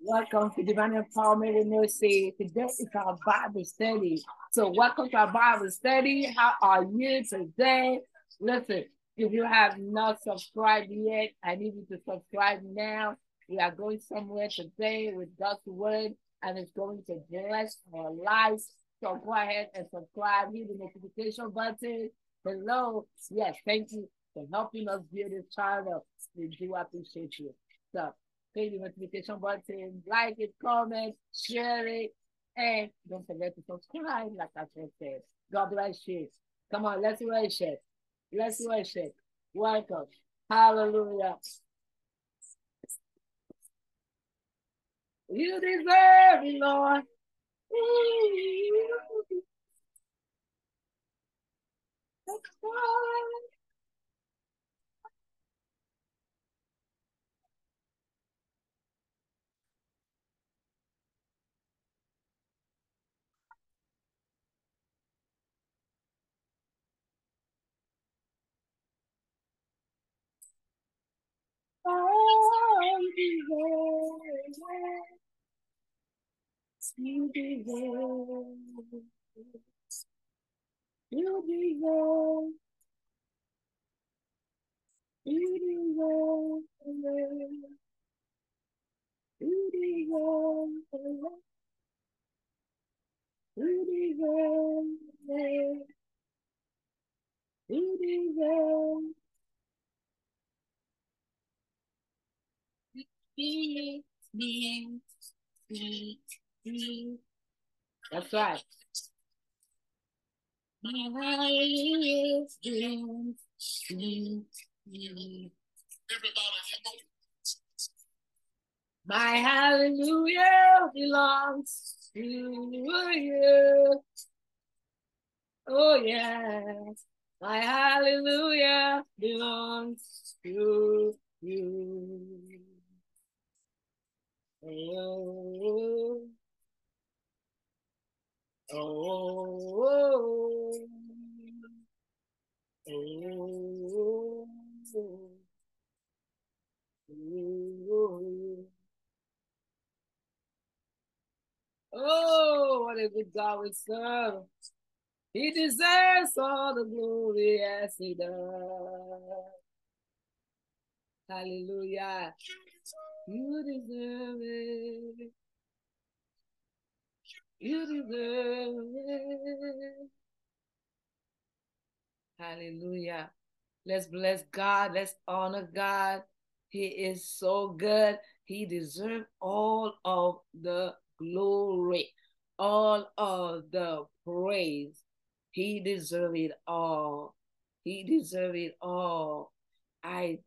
Welcome. To Divine Empowerment Mercy. Today is our Bible study. So, welcome to our Bible study. How are you today? Listen, if you have not subscribed yet, I need you to subscribe now. We are going somewhere today with God's word, and it's going to bless our lives. So, go ahead and subscribe. Hit the notification button below. Yes, thank you for helping us build this channel. We do appreciate you. So, hit the notification button, like it, comment, share it, and don't forget to subscribe, like I said. God bless you. Come on, let's worship. Let's worship. Welcome. Hallelujah. You deserve it, Lord. That's why. You deserve, you deserve, you deserve, you deserve, you deserve, you deserve. Me, me, me, me. That's right. My hallelujah be be. My hallelujah belongs to you. Oh, yes. My hallelujah belongs to you. Oh, oh, oh, oh, oh, oh, what a good God we serve. He deserves all the glory as he does. Hallelujah. You deserve it. You deserve it. Hallelujah. Let's bless God. Let's honor God. He is so good. He deserves all of the glory, all of the praise. He deserves it all. He deserves it all. I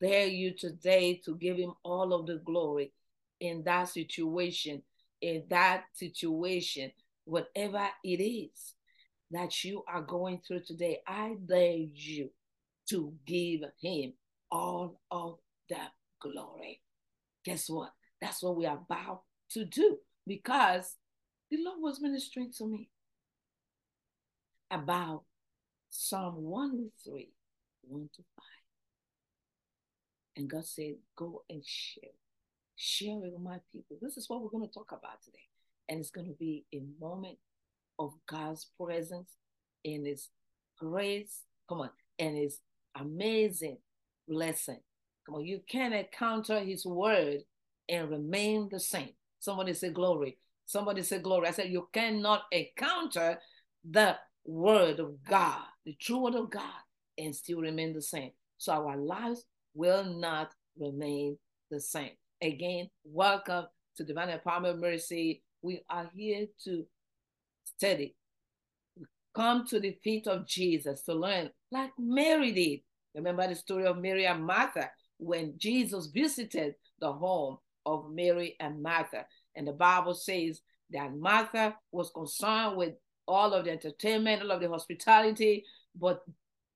dare you today to give him all of the glory in that situation, in that situation, whatever it is that you are going through today. I dare you to give him all of the glory. Guess what? That's what we are about to do because the Lord was ministering to me about Psalm 103, 1 to 5. And God said, Go and share. Share it with my people. This is what we're going to talk about today. And it's going to be a moment of God's presence in His grace. Come on. And His amazing blessing. Come on. You can encounter His word and remain the same. Somebody say glory. Somebody say glory. I said, You cannot encounter the word of God, the true word of God, and still remain the same. So our lives will not remain the same. Again, welcome to Divine Empowerment Mercy. We are here to study. Come to the feet of Jesus to learn, like Mary did. Remember the story of Mary and Martha when Jesus visited the home of Mary and Martha. And the Bible says that Martha was concerned with all of the entertainment, all of the hospitality, but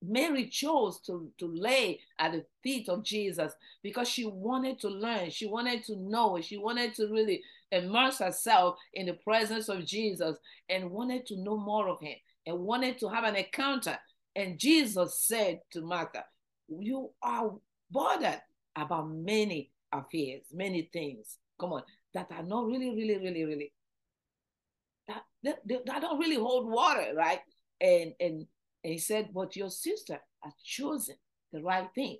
Mary chose to, to lay at the feet of Jesus because she wanted to learn. She wanted to know. She wanted to really immerse herself in the presence of Jesus and wanted to know more of him and wanted to have an encounter. And Jesus said to Martha, You are bothered about many affairs, many things. Come on, that are not really, really, really, really that that, that don't really hold water, right? And and and he said, but your sister has chosen the right thing.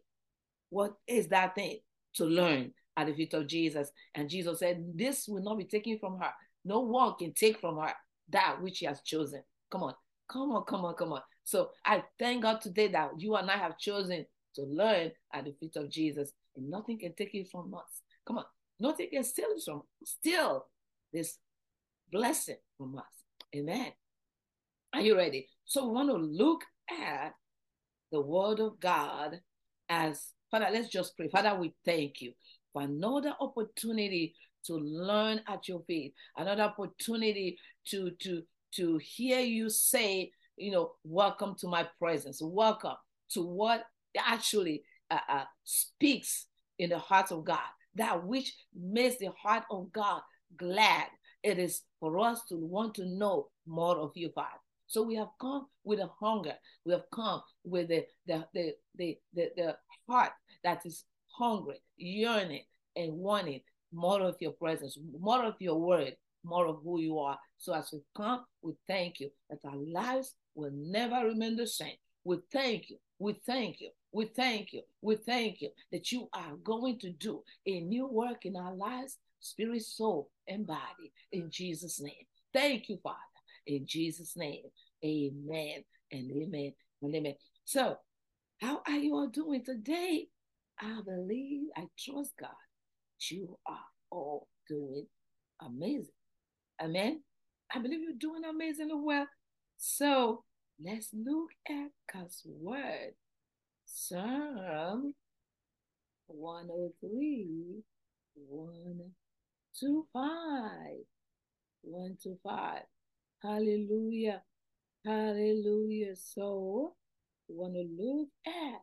What is that thing? To learn at the feet of Jesus. And Jesus said, This will not be taken from her. No one can take from her that which she has chosen. Come on, come on, come on, come on. So I thank God today that you and I have chosen to learn at the feet of Jesus, and nothing can take it from us. Come on, nothing can steal from steal this blessing from us. Amen. Are you ready? So we want to look at the word of God as Father, let's just pray. Father, we thank you for another opportunity to learn at your feet, another opportunity to to to hear you say, you know, welcome to my presence, welcome to what actually uh, uh, speaks in the heart of God, that which makes the heart of God glad. It is for us to want to know more of you, Father. So we have come with a hunger. We have come with the the the the, the, the heart that is hungry, yearning, and wanting more of your presence, more of your word, more of who you are. So as we come, we thank you that our lives will never remain the same. We thank you. We thank you. We thank you. We thank you that you are going to do a new work in our lives, spirit, soul, and body. In Jesus' name. Thank you, Father. In Jesus' name. Amen and amen and amen. So, how are you all doing today? I believe, I trust God. You are all doing amazing. Amen. I believe you're doing amazingly well. So let's look at God's word. Psalm 103, 1 to 5. 1 to 5. Hallelujah. Hallelujah. So we want to look at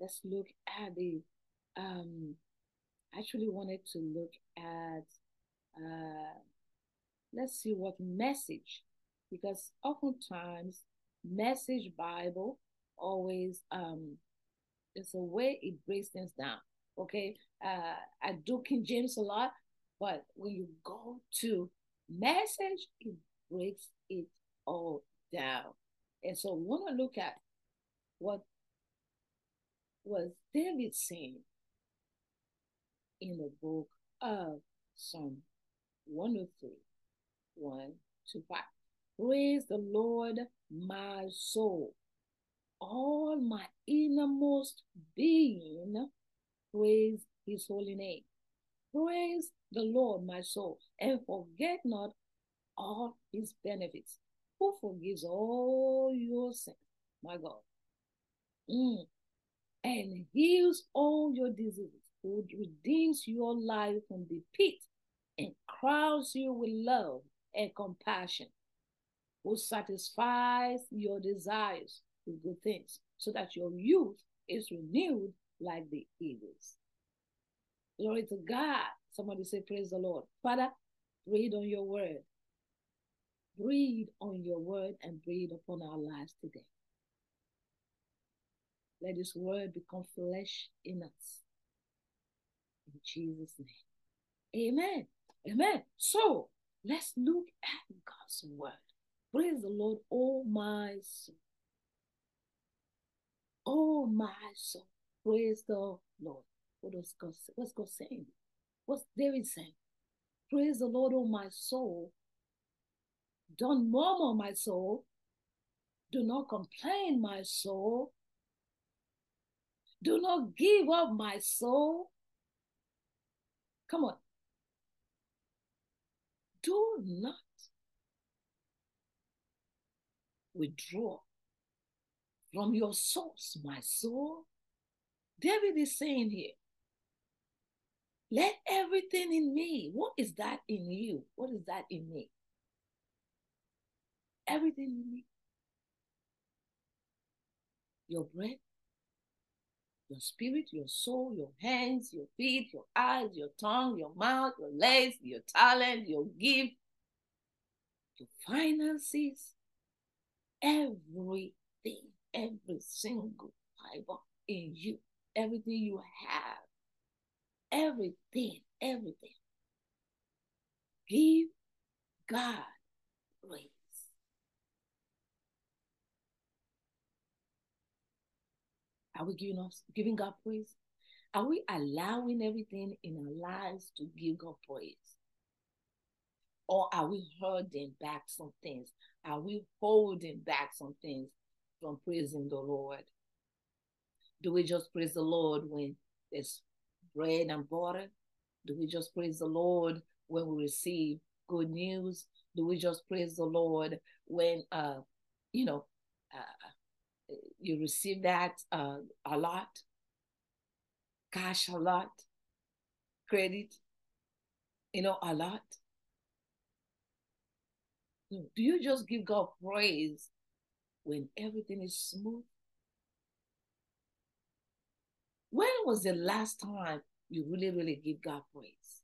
let's look at the um actually wanted to look at uh let's see what message because oftentimes message bible always um it's a way it breaks things down okay uh i do king james a lot but when you go to message it breaks it all down and so want to look at what was David saying in the book of Psalm 103, 1 to 5. Praise the Lord, my soul. All my innermost being, praise his holy name. Praise the Lord, my soul, and forget not all his benefits, who forgives all your sins, my God. Mm and heals all your diseases, who redeems your life from the pit and crowns you with love and compassion, who satisfies your desires with good things, so that your youth is renewed like the eagles. Glory to God. Somebody say, Praise the Lord. Father, read on your word. Breathe on your word and breathe upon our lives today. Let this word become flesh in us. In Jesus' name. Amen. Amen. So let's look at God's word. Praise the Lord, oh my soul. Oh my soul. Praise the Lord. What does God? What's God saying? What's David saying? Praise the Lord, oh my soul. Don't murmur, my soul. Do not complain, my soul. Do not give up my soul. Come on. Do not withdraw from your source, my soul. David is saying here, let everything in me, what is that in you? What is that in me? Everything you need. Your breath, your spirit, your soul, your hands, your feet, your eyes, your tongue, your mouth, your legs, your talent, your gift, your finances, everything, every single fiber in you, everything you have, everything, everything. Give God praise. Are we giving us giving God praise? Are we allowing everything in our lives to give God praise? Or are we holding back some things? Are we holding back some things from praising the Lord? Do we just praise the Lord when there's bread and butter? Do we just praise the Lord when we receive good news? Do we just praise the Lord when, uh, you know, you receive that uh, a lot, cash a lot, credit, you know, a lot? Do you just give God praise when everything is smooth? When was the last time you really, really give God praise?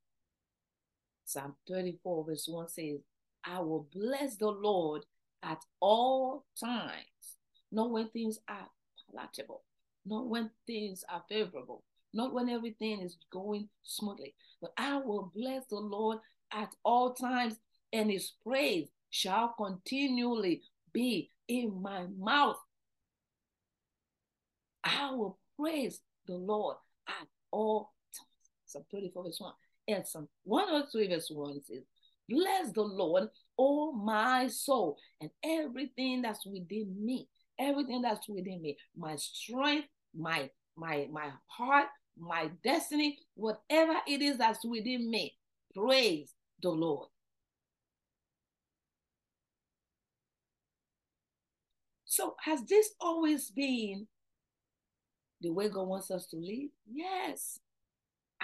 Psalm 34, verse 1 says, I will bless the Lord at all times, not when things are palatable, not when things are favorable, not when everything is going smoothly, but I will bless the Lord at all times, and his praise shall continually be in my mouth. I will praise the Lord at all times. Psalm 34, verse 1. And Psalm 103, verse 1 says, Bless the Lord, oh my soul, and everything that's within me, everything that's within me, my strength, my my my heart, my destiny, whatever it is that's within me, praise the Lord. So has this always been the way God wants us to live? Yes.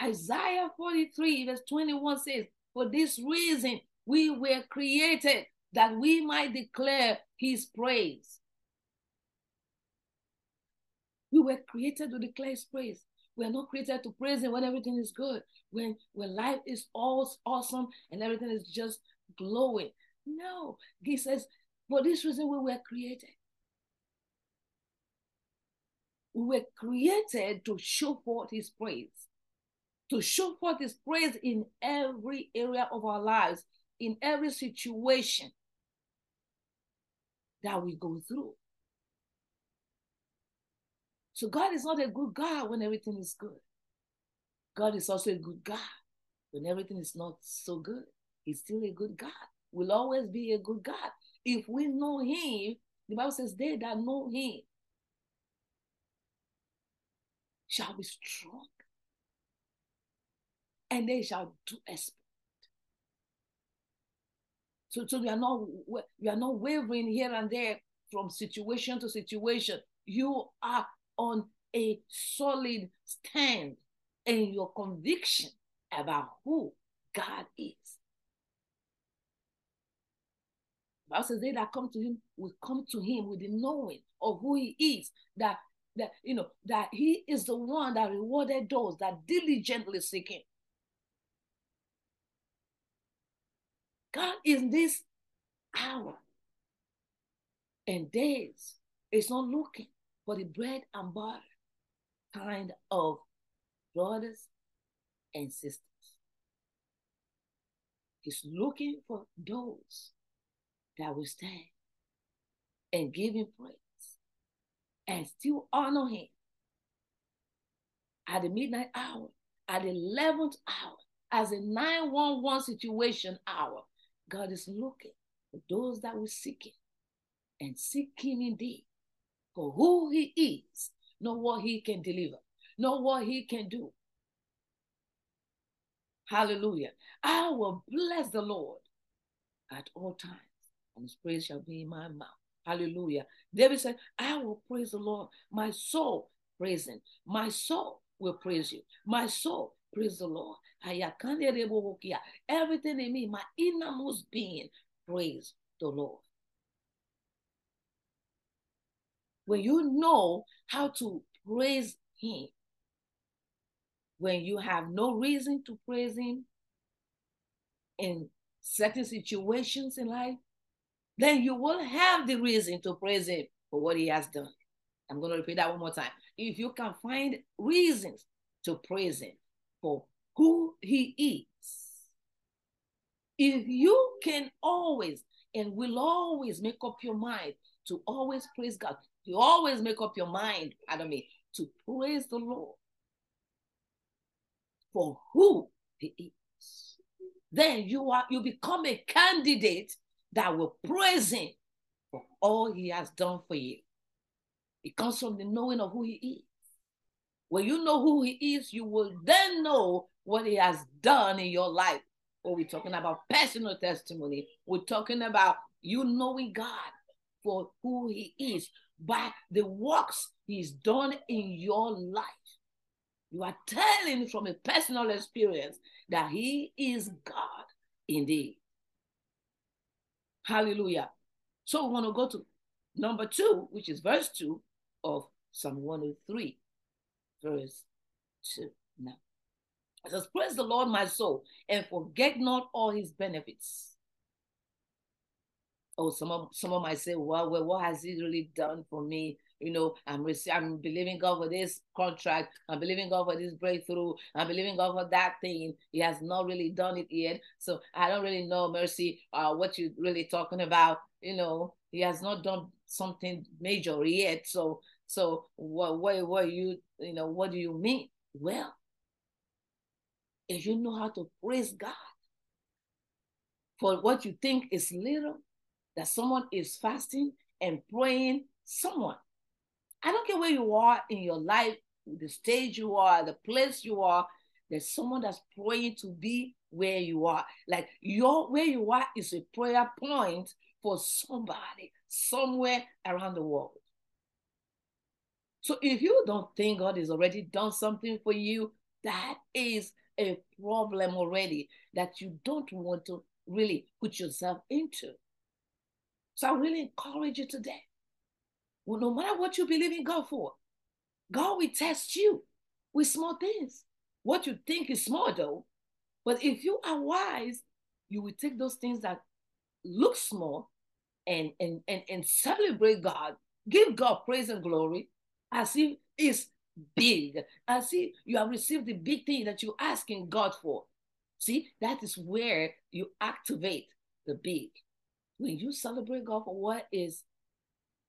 Isaiah 43, verse 21 says, For this reason we were created that we might declare his praise. We were created to declare his praise. We are not created to praise him when everything is good, when, when life is all awesome and everything is just glowing. No, he says, for this reason we were created. We were created to show forth his praise to show forth his praise in every area of our lives, in every situation that we go through. So God is not a good God when everything is good. God is also a good God when everything is not so good. He's still a good God. Will always be a good God. If we know him, the Bible says, they that know him shall be strong and they shall do exploit. So, so you are not you are not wavering here and there from situation to situation. You are on a solid stand in your conviction about who God is. Bible says they that come to him will come to him with the knowing of who he is, that that you know that he is the one that rewarded those that diligently seek him. God in this hour and days is not looking for the bread and butter kind of brothers and sisters. He's looking for those that will stand and give him praise and still honor him at the midnight hour, at the 11th hour, as a 911 situation hour, God is looking for those that will seek Him and seek Him indeed who He is, not what He can deliver, not what He can do. Hallelujah. I will bless the Lord at all times, and His praise shall be in my mouth. Hallelujah. David said, I will praise the Lord. My soul praise Him. My soul will praise you. My soul praise the Lord. Everything in me, my innermost being, praise the Lord. When you know how to praise Him, when you have no reason to praise Him in certain situations in life, then you will have the reason to praise Him for what He has done. I'm going to repeat that one more time. If you can find reasons to praise Him for who he is. If you can always and will always make up your mind to always praise God, you always make up your mind, pardon me, to praise the Lord for who he is. Then you are you become a candidate that will praise him for all he has done for you. It comes from the knowing of who he is. When you know who he is, you will then know what he has done in your life. Or we're talking about personal testimony. We're talking about you knowing God for who he is by the works he's done in your life. You are telling from a personal experience that he is God indeed. Hallelujah. So we want to go to number two, which is verse two of Psalm 103, verse two. Now, it says, Praise the Lord, my soul, and forget not all his benefits oh, some of some of might say, well, well, what has he really done for me? You know, I'm receiving, I'm believing God for this contract. I'm believing God for this breakthrough. I'm believing God for that thing. He has not really done it yet. So I don't really know, Mercy, uh, what you're really talking about. You know, he has not done something major yet. So, so what, what, what you, you know, what do you mean? Well, if you know how to praise God for what you think is little, that someone is fasting and praying, someone. I don't care where you are in your life, the stage you are, the place you are, there's someone that's praying to be where you are. Like your where you are is a prayer point for somebody somewhere around the world. So if you don't think God has already done something for you, that is a problem already that you don't want to really put yourself into. So I really encourage you today. Well, no matter what you believe in God for, God will test you with small things. What you think is small, though, but if you are wise, you will take those things that look small and and and, and celebrate God, give God praise and glory as if it's big, as if you have received the big thing that you're asking God for. See, that is where you activate the big when you celebrate God for what is,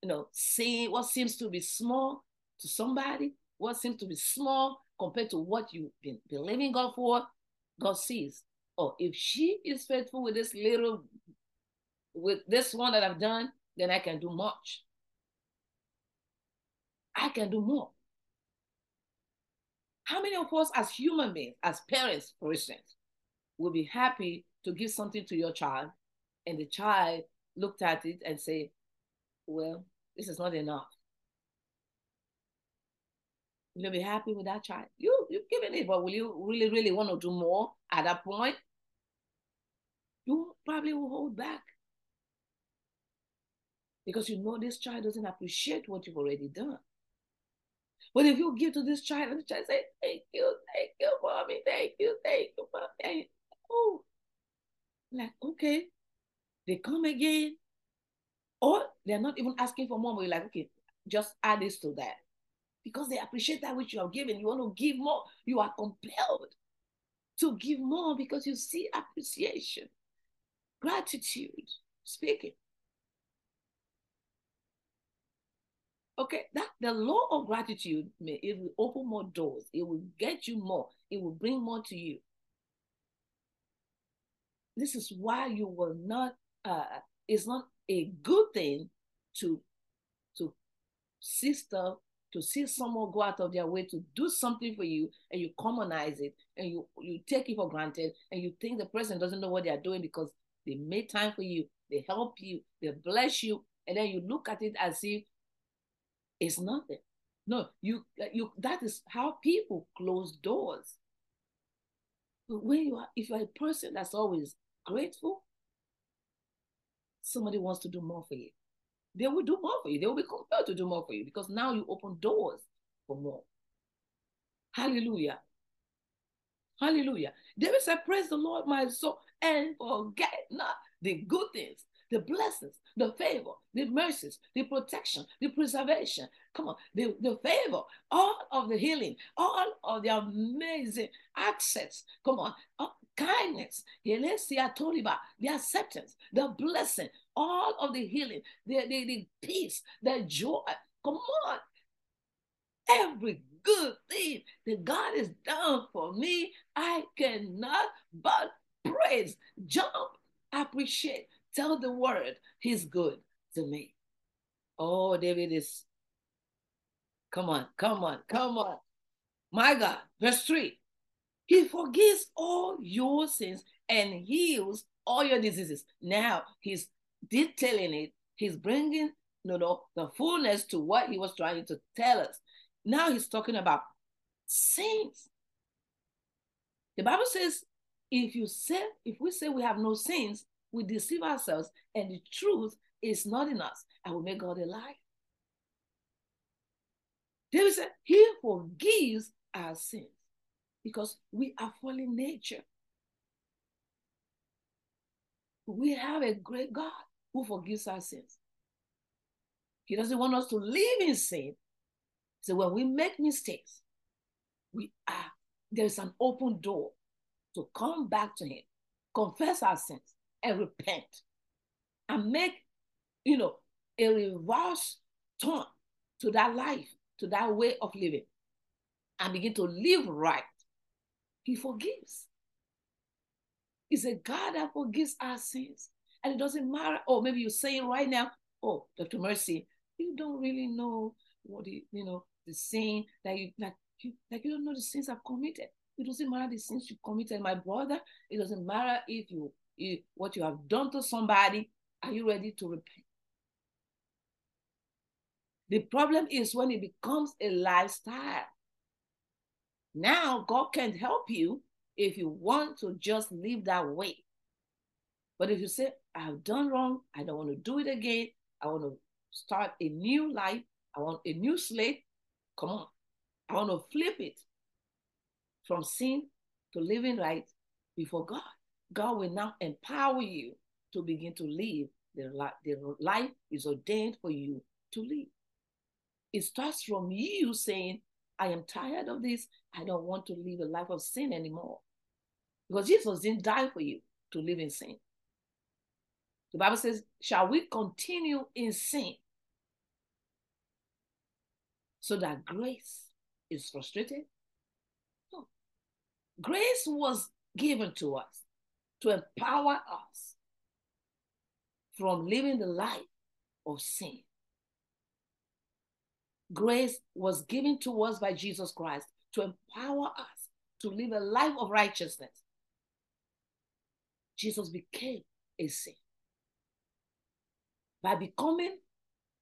you know, seeing what seems to be small to somebody, what seems to be small compared to what you've been believing God for, God sees. Oh, if she is faithful with this little, with this one that I've done, then I can do much. I can do more. How many of us, as human beings, as parents, for instance, will be happy to give something to your child and the child looked at it and said, well, this is not enough. You'll be happy with that child. You you've given it, but will you really, really want to do more at that point? You probably will hold back. Because you know this child doesn't appreciate what you've already done. But if you give to this child and the child say, Thank you, thank you, mommy, thank you, thank you, mommy. Oh, like, okay, they come again, or they're not even asking for more, but you're like, okay, just add this to that. Because they appreciate that which you have given. You want to give more. You are compelled to give more because you see appreciation, gratitude, speaking. Okay, that the law of gratitude, may, it will open more doors. It will get you more. It will bring more to you. This is why you will not uh, it's not a good thing to to see stuff to see someone go out of their way to do something for you and you commonize it and you you take it for granted and you think the person doesn't know what they are doing because they made time for you they help you they bless you and then you look at it as if it's nothing. No you you that is how people close doors. But when you are if you're a person that's always grateful somebody wants to do more for you. They will do more for you. They will be compelled to do more for you because now you open doors for more. Hallelujah. Hallelujah. David said, Praise the Lord, my soul, and forget not the good things the blessings, the favor, the mercies, the protection, the preservation. Come on, the, the favor, all of the healing, all of the amazing access. Come on, uh, kindness, the acceptance, the blessing, all of the healing, the, the, the peace, the joy. Come on. Every good thing that God has done for me, I cannot but praise, jump, appreciate, tell the word he's good to me. Oh, David is, come on, come on, come on. My God, verse 3 He forgives all your sins and heals all your diseases. Now he's detailing it, he's bringing you know, the fullness to what he was trying to tell us. Now he's talking about sins. The Bible says, if you say, if we say we have no sins, we deceive ourselves, and the truth is not in us, and we make God a lie. David said, He forgives our sins because we are fallen nature. We have a great God who forgives our sins. He doesn't want us to live in sin. So when we make mistakes, we are there's an open door to come back to him, confess our sins, and repent. And make, you know, a reverse turn to that life, to that way of living, and begin to live right. He forgives. He's a God that forgives our sins. And it doesn't matter. Oh, maybe you're saying right now, oh, Dr. Mercy, you don't really know what the, you know, the sin that you like you like you don't know the sins I've committed. It doesn't matter the sins you committed, my brother. It doesn't matter if you, you what you have done to somebody. Are you ready to repent? The problem is when it becomes a lifestyle. Now God can't help you if you want to just live that way. But if you say, I've done wrong, I don't want to do it again, I want to start a new life, I want a new slate, come on. I want to flip it from sin to living right before God. God will now empower you to begin to live the, life the life is ordained for you to live. It starts from you saying, I am tired of this. I don't want to live a life of sin anymore. Because Jesus didn't die for you to live in sin. The Bible says, Shall we continue in sin so that grace is frustrated? No. Grace was given to us to empower us from living the life of sin. Grace was given to us by Jesus Christ to empower us to live a life of righteousness. Jesus became a sin. By becoming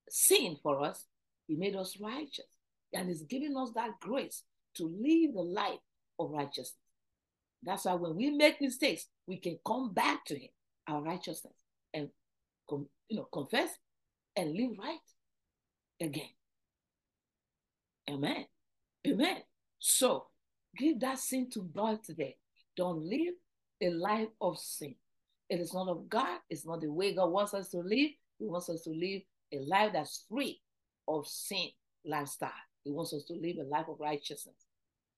sin for us, he made us righteous and is giving us that grace to live the life of righteousness. That's why when we make mistakes, we can come back to Him, our righteousness, and you know confess and live right again. Amen. Amen. So give that sin to God today. Don't live a life of sin. It is not of God. It's not the way God wants us to live. He wants us to live a life that's free of sin lifestyle. He wants us to live a life of righteousness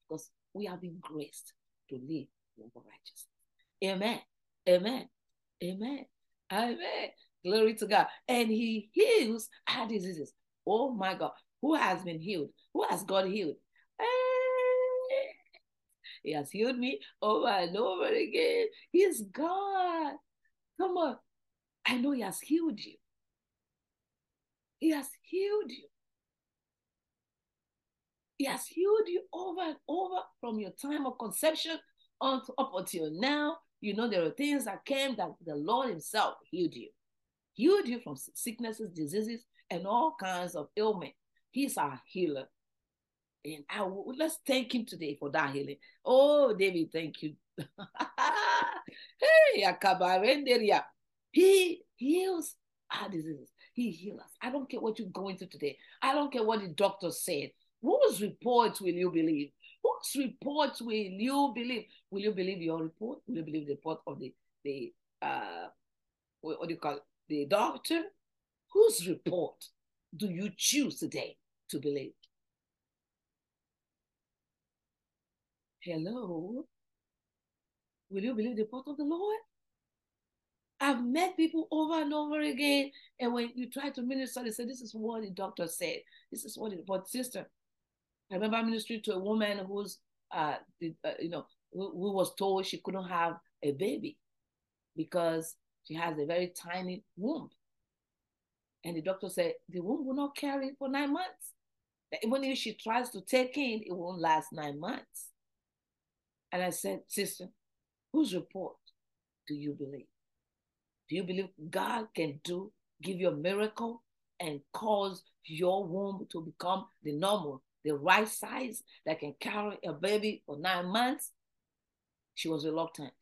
because we have been graced to live a life of righteousness. Amen. Amen. Amen. Amen. Glory to God. And he heals our diseases. Oh my God. Who has been healed? Who has God healed? Eh, he has healed me over and over again. He's God. Come on. I know He has healed you. He has healed you. He has healed you over and over from your time of conception on up until now. You know, there are things that came that the Lord Himself healed you. Healed you from sicknesses, diseases, and all kinds of ailment. He's our healer. And I will, let's thank him today for that healing. Oh, David, thank you. hey, He heals our diseases. He heals us. I don't care what you're going through today. I don't care what the doctor said. Whose report will you believe? Whose report will you believe? Will you believe your report? Will you believe the report of the the uh what do you call it? the doctor? Whose report do you choose today to believe? Hello? Will you believe the report of the Lord? I've met people over and over again, and when you try to minister, they say, This is what the doctor said. This is what it, but sister, I remember ministering to a woman who's, uh, uh you know, who, who was told she couldn't have a baby because she has a very tiny womb. And the doctor said the womb will not carry for nine months. Even if she tries to take in, it won't last nine months. And I said, Sister, whose report do you believe? Do you believe God can do, give you a miracle and cause your womb to become the normal, the right size that can carry a baby for nine months? She was reluctant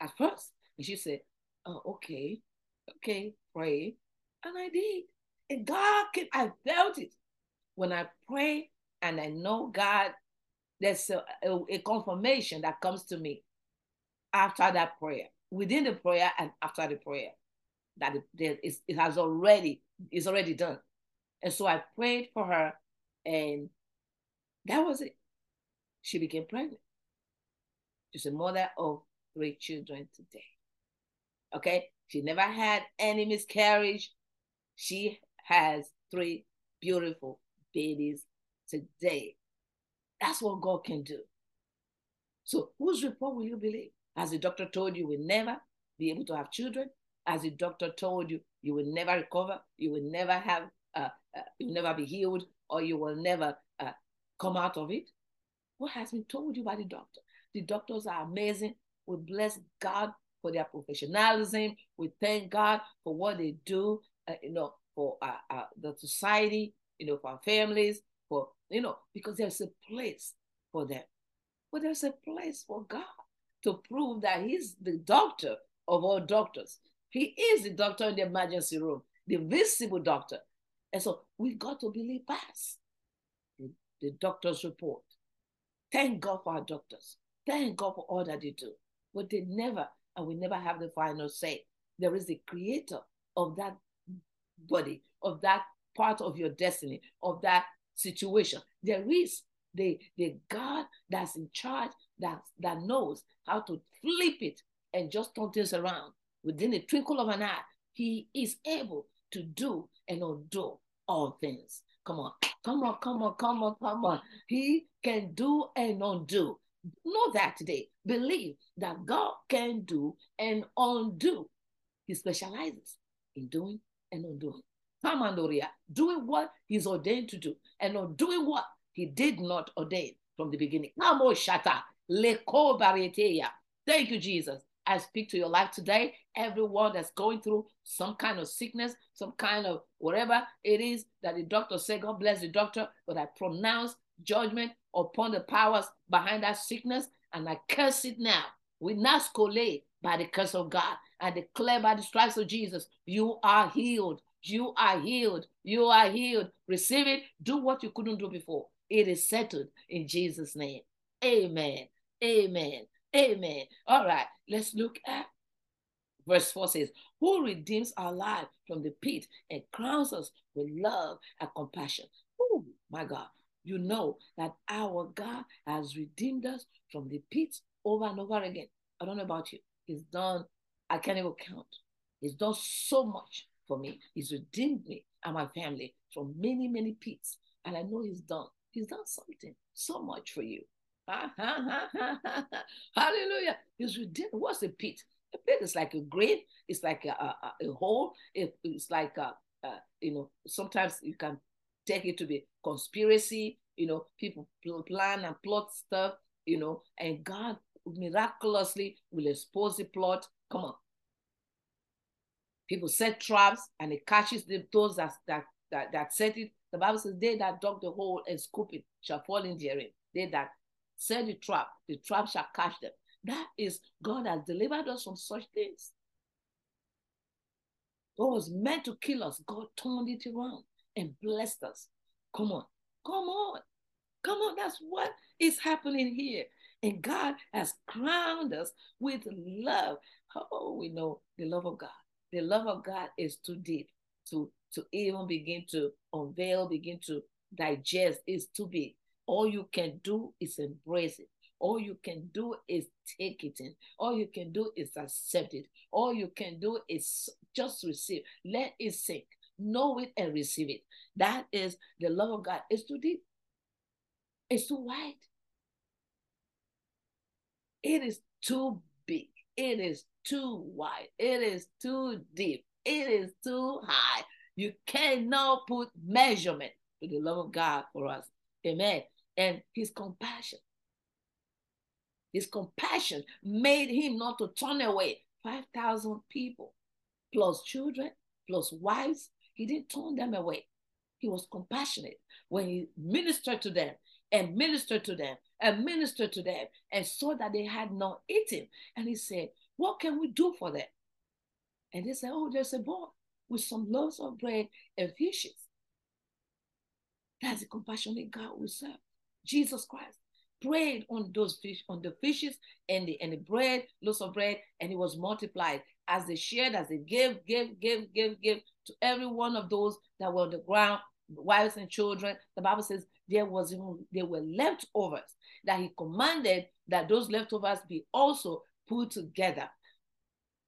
at first. And she said, Oh, okay, okay, pray. And I did. And God came, I felt it. When I pray and I know God, there's a, a, a confirmation that comes to me after that prayer, within the prayer and after the prayer, that it, it has already, it's already done. And so I prayed for her, and that was it. She became pregnant. She's a mother of three children today. Okay, she never had any miscarriage. She has three beautiful babies today. That's what God can do. So, whose report will you believe? As the doctor told you, you will never be able to have children. As the doctor told you, you will never recover. You will never have, uh, uh, you will never be healed, or you will never come out of it. What has been told you by the doctor? The doctors are amazing. We bless God for their professionalism. We thank God for what they do, uh, you know, for uh, uh, the society, you know, for our families, for, you know, because there's a place for them. But there's a place for God to prove that He's the doctor of all doctors. He is the doctor in the emergency room, the visible doctor. And so we got to believe past the, doctor's report. Thank God for our doctors. Thank God for all that they do. But they never, and we never have the final say. There is the creator of that body, of that part of your destiny, of that situation. There is the, the God that's in charge, that, that knows how to flip it and just turn things around within a twinkle of an eye. He is able to do and undo all things. Come on, come on, come on, come on, come on. He can do and undo. Know that today. Believe that God can do and undo. He specializes in doing and undoing. come Kamandoria, doing what he's ordained to do and not doing what he did not ordain from the beginning. Shata, Thank you, Jesus. I speak to your life today. Everyone that's going through some kind of sickness, some kind of whatever it is that the doctor said, God bless the doctor, but I pronounce judgment upon the powers behind that sickness and I curse it now. We nascole by the curse of God. I declare by the stripes of Jesus, you are healed. You are healed. You are healed. Receive it. Do what you couldn't do before. It is settled in Jesus' name. Amen. Amen. Amen. All right, let's look at verse 4 says, Who redeems our life from the pit and crowns us with love and compassion. Oh, my God. You know that our God has redeemed us from the pit over and over again. I don't know about you. He's done, I can't even count. He's done so much for me. He's redeemed me and my family from many, many pits. And I know He's done. He's done something so much for you. Hallelujah. He's redeemed. What's a pit? A pit is like a grave. It's like a, a, a hole. It, it's like, a, a, you know, sometimes you can take it to be conspiracy. You know, people plan and plot stuff, you know, and God miraculously will expose the plot. Come on. People set traps and it catches the, those that, that, that, that set it. The Bible says, They that dug the hole and scoop it shall fall in therein. They that set the trap, the trap shall catch them. That is, God has delivered us from such things. What was meant to kill us, God turned it around and blessed us. Come on, come on, come on. That's what is happening here. And God has crowned us with love. Oh, we know the love of God. the love of God is too deep to, to even begin to unveil, begin to digest. It's too big. All you can do is embrace it. All you can do is take it in. All you can do is accept it. All you can do is just receive. Let it sink. Know it and receive it. That is the love of God. It's too deep. It's too wide. It is too big. It is too wide. It is too deep. It is too high. You cannot put measurement to the love of God for us. Amen. And his compassion his compassion made him not to turn away 5,000 people, plus children, plus wives. He didn't turn them away. He was compassionate when he ministered to them and ministered to them and ministered to them and saw that they had not eaten. And he said, What can we do for them? And they said, Oh, there's a boy with some loaves of bread and fishes. That's the compassionate God we serve. Jesus Christ prayed on those fish, on the fishes and the and the bread, loaves of bread, and it was multiplied as they shared, as they gave, gave, gave, gave, gave to every one of those that were on the ground, wives and children. The Bible says there was there were leftovers that he commanded that those leftovers be also put together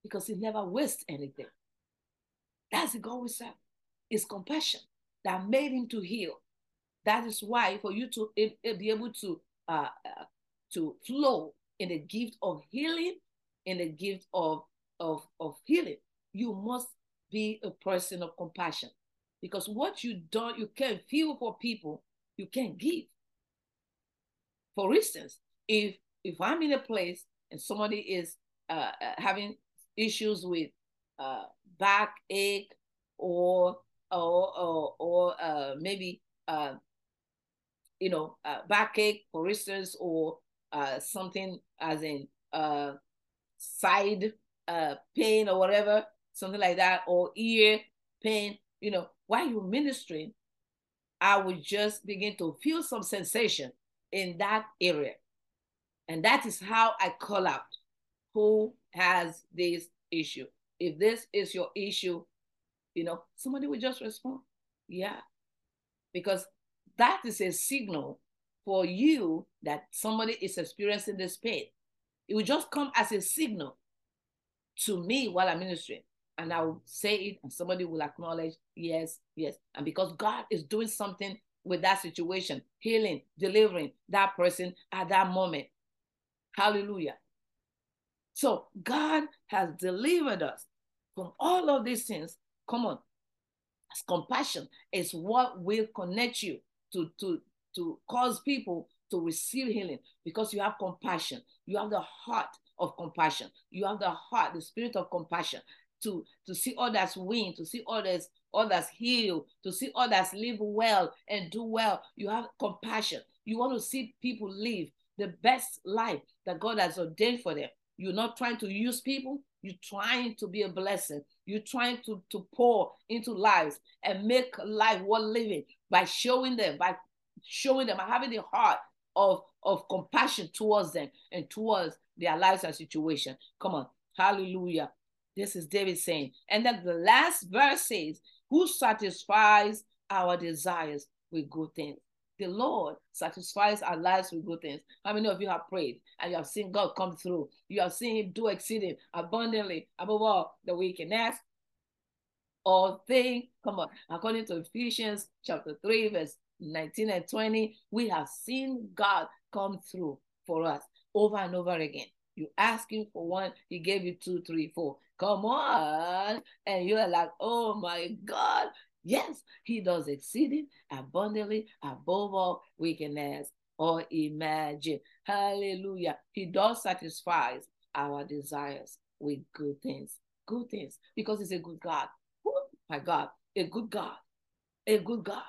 because he never wastes anything. That's the God we serve. It's compassion that made him to heal. That is why for you to eh, eh, be able to uh, to flow in the gift of healing, in the gift of, of, of healing, you must be a person of compassion. Because what you don't, you can't feel for people, you can't give. For instance, if if I'm in a place and somebody is uh, uh having issues with uh, backache or or or, or uh, maybe uh, you know, uh, backache, for instance, or uh, something as in uh, side uh, pain or whatever, something like that, or ear pain, you know, while you're ministering, I would just begin to feel some sensation in that area. And that is how I call out who has this issue. If this is your issue, you know, somebody will just respond, yeah. Because that is a signal for you that somebody is experiencing this pain. It will just come as a signal to me while I'm ministering. And I will say it, and somebody will acknowledge, yes, yes. And because God is doing something with that situation, healing, delivering that person at that moment. Hallelujah. So God has delivered us from all of these things. Come on. As Compassion is what will connect you to, to, to cause people to receive healing because you have compassion. You have the heart of compassion. You have the heart, the spirit of compassion to, to see others win, to see others others heal, to see others live well and do well. You have compassion. You want to see people live the best life that God has ordained for them. You're not trying to use people, you're trying to be a blessing. You're trying to, to pour into lives and make life worth living by showing them, by showing them, by having the heart of, of compassion towards them and towards their lives and situation. Come on. Hallelujah. This is David saying. And then the last verse says, Who satisfies our desires with good things? The Lord satisfies our lives with good things. How many of you have prayed and you have seen God come through? You have seen Him do exceeding abundantly above all that we can ask or think. Come on, according to Ephesians chapter 3, verse 19 and 20, we have seen God come through for us over and over again. You ask him for one, he gave you two, three, four. Come on. And you're like, oh my God, Yes, he does exceeding abundantly above all we can ask or imagine. Hallelujah. He does satisfy our desires with good things. Good things. Because he's a good God. My God. A good God. A good God.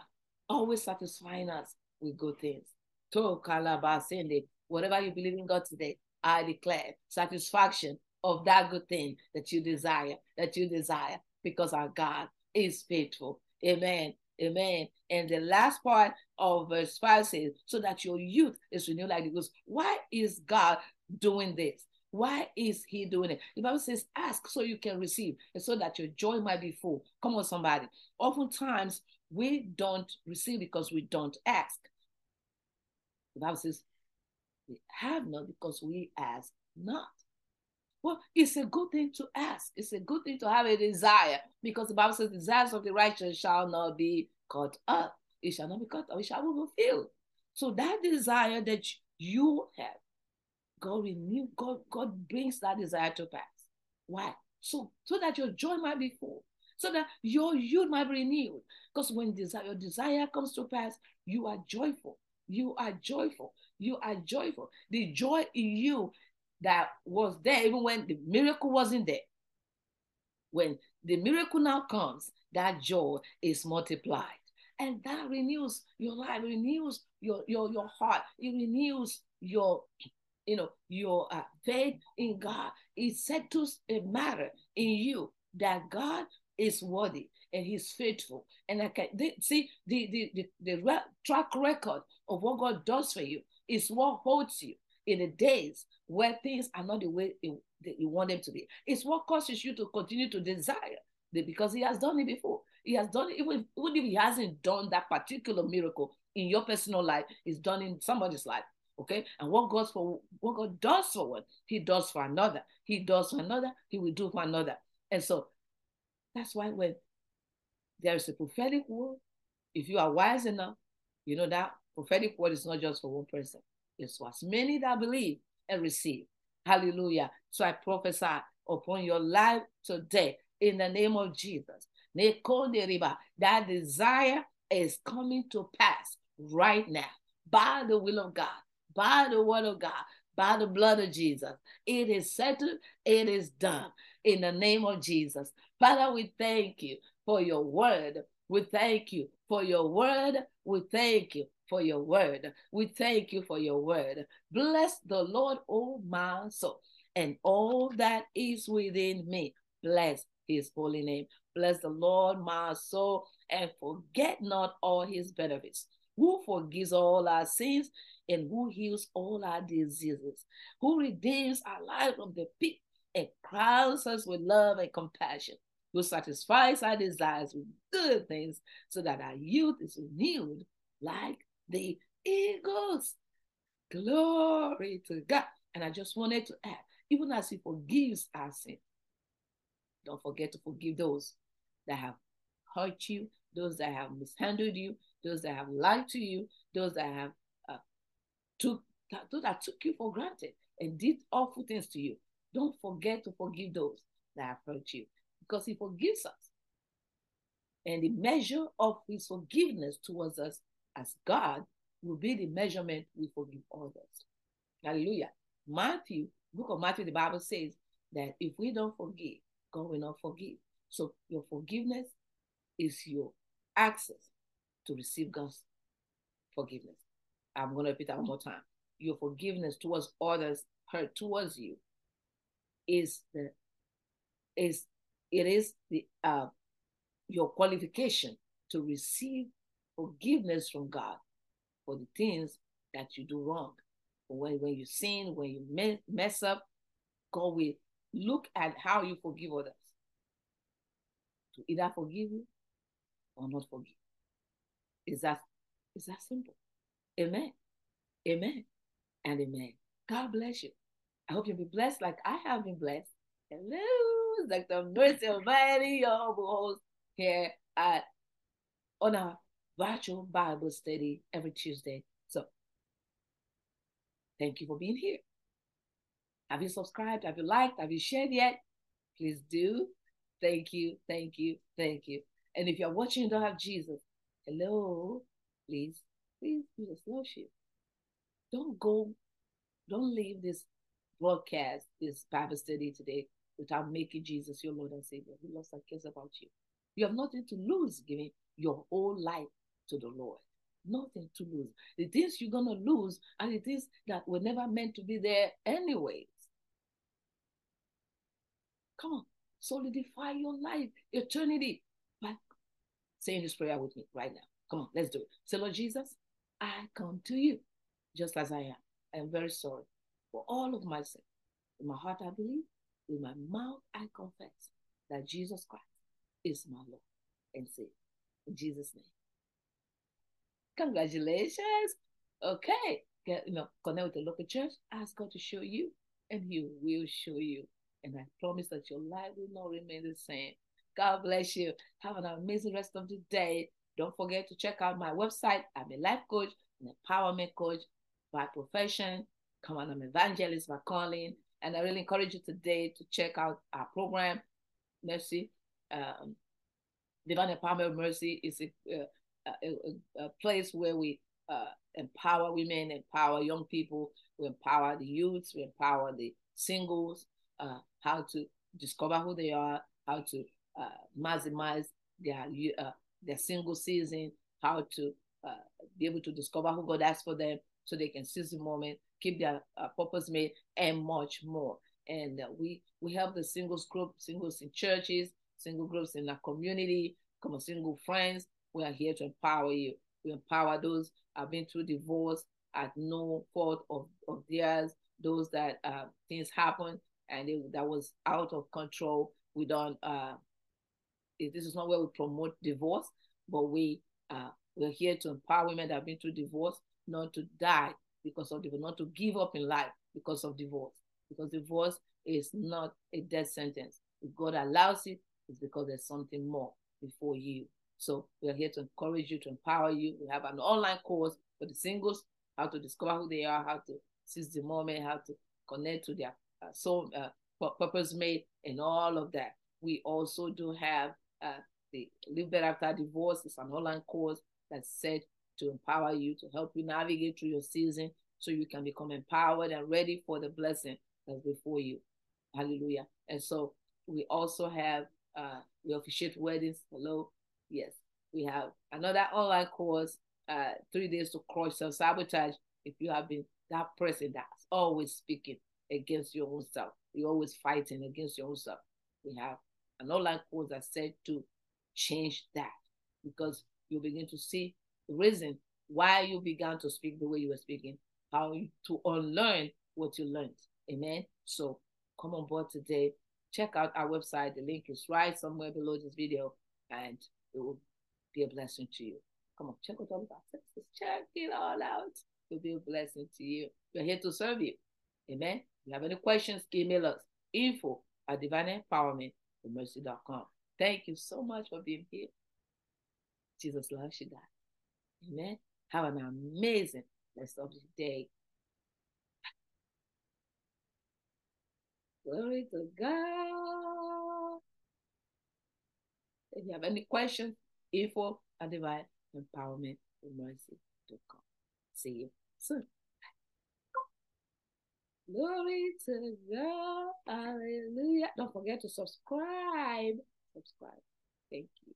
Always satisfying us with good things. To Kalabasende. Whatever you believe in God today, I declare satisfaction of that good thing that you desire, that you desire, because our God is faithful Amen. Amen. And the last part of verse 5 says, so that your youth is renewed like the ghost. Why is God doing this? Why is he doing it? The Bible says, ask so you can receive, and so that your joy might be full. Come on, somebody. Oftentimes, we don't receive because we don't ask. The Bible says, we have not because we ask not. Well, it's a good thing to ask. It's a good thing to have a desire because the Bible says, desires of the righteous shall not be cut up. It shall not be cut up. It shall be fulfilled. So that desire that you have, God renew, God, God brings that desire to pass. Why? So, so that your joy might be full, so that your youth might be renewed. Because when desire, your desire comes to pass, you are joyful. You are joyful. You are joyful. The joy in you that was there, even when the miracle wasn't there. When the miracle now comes, that joy is multiplied. And that renews your life, renews your, your, your heart, it renews your you know your uh, faith in God. It settles a matter in you that God is worthy and He's faithful. And I can they, see the the the, the re- track record of what God does for you is what holds you in the days where things are not the way that you want them to be. It's what causes you to continue to desire because He has done it before. He has done it, even, even if He hasn't done that particular miracle in your personal life, He's done in somebody's life. Okay, and what God for what God does for one, He does for another. He does for another, He will do for another. And so that's why when there is a prophetic word, if you are wise enough, you know that prophetic word is not just for one person. It's for as many that believe and receive. Hallelujah. So I prophesy upon your life today in the name of Jesus. That desire is coming to pass right now by the will of God, by the word of God, by the blood of Jesus. It is settled, it is done in the name of Jesus. Father, we thank you for your word. We thank you for your word. We thank you for your word. We thank you for your word. Bless the Lord, oh my soul, and all that is within me. Bless his holy name. Bless the Lord, my soul, and forget not all his benefits. Who forgives all our sins and who heals all our diseases, who redeems our life from the pit and crowns us with love and compassion, who satisfies our desires with good things so that our youth is renewed like the eagles. Glory to God. And I just wanted to add, even as He forgives our sin, don't forget to forgive those that have hurt you, those that have mishandled you, those that have lied to you, those that have uh, took those that took you for granted and did awful things to you. Don't forget to forgive those that have hurt you because He forgives us. And the measure of His forgiveness towards us as God will be the measurement we forgive others. Hallelujah. Matthew, book of Matthew, the Bible says that if we don't forgive, God will not forgive. So your forgiveness is your access to receive God's forgiveness. I'm going to repeat that one more time. Your forgiveness towards others hurt towards you is the is it is the uh your qualification to receive forgiveness from God for the things that you do wrong. When, when you sin, when you mess up, God will look at how you forgive others. To either forgive you or not forgive. Is that is that simple? Amen. Amen. And amen. God bless you. I hope you'll be blessed like I have been blessed. Hello, Dr. Mercy Almighty, your host here at on our virtual Bible study every Tuesday. So thank you for being here. Have you subscribed? Have you liked? Have you shared yet? Please do. Thank you, thank you, thank you. And if you're watching and don't have Jesus, hello, please, please do the slow shift. Don't go, don't leave this broadcast, this Bible study today without making Jesus your Lord and Savior. He loves and cares about you. You have nothing to lose giving your whole life to the Lord. Nothing to lose. The things you're going to lose are the things that were never meant to be there anyways. Come on, solidify your life, eternity saying this prayer with me right now. Come on, let's do it. Say, Lord Jesus, I come to you just as I am. I am very sorry for all of my sin. In my heart, I believe. With my mouth, I confess that Jesus Christ is my Lord and Savior. In Jesus' name. Congratulations. Okay. Get, you know, connect with the local church. Ask God to show you, and He will show you. And I promise that your life will not remain the same. God bless you. Have an amazing rest of the day. Don't forget to check out my website. I'm a life coach, an empowerment coach by profession. Come on, I'm evangelist by calling. And I really encourage you today to check out our program, Mercy. Um, Divine Empowerment Mercy is a, a, a, a place where we uh, empower women, empower young people, we empower the youths, we empower the singles, uh, how to discover who they are, how to uh, maximize their uh, their single season, how to uh, be able to discover who God has for them, so they can seize the moment, keep their uh, purpose made, and much more. And uh, we we help the singles group, singles in churches, single groups in our community, come single friends. We are here to empower you. We empower those have been through divorce at no fault of, of theirs, those that uh, things happen and it, that was out of control. We don't. Uh, this is not where we promote divorce, but we uh, we're here to empower women that have been through divorce not to die because of divorce, not to give up in life because of divorce. Because divorce is not a death sentence. If God allows it, it's because there's something more before you. So we're here to encourage you, to empower you. We have an online course for the singles, how to discover who they are, how to seize the moment, how to connect to their uh, soul, uh, purpose made, and all of that. We also do have uh, the Live Better After Divorce. It's an online course that's set to empower you, to help you navigate through your season so you can become empowered and ready for the blessing that's before you. Hallelujah. And so we also have, uh, we officiate weddings. Hello. Yes. We have another online course, uh, three days to crush self sabotage. If you have been that person that's always speaking against your own self, you're always fighting against your own self. We have an online course that's said to change that because you begin to see the reason why you began to speak the way you were speaking, how you, to unlearn what you learned. Amen. So come on board today. Check out our website. The link is right somewhere below this video, and it will be a blessing to you. Come on, check out all of our services. Check it all out. It will be a blessing to you. We're here to serve you. Amen. If you have any questions, email us info at divineempowermentmercy.com. Thank you so much for being here. Jesus loves you, God. Amen. Have an amazing rest of the day. Glory to God. If you have any questions, info at divine empowerment mercy.com. See you soon. Glory to God. Hallelujah. Don't forget to subscribe. Subscribe. Thank you.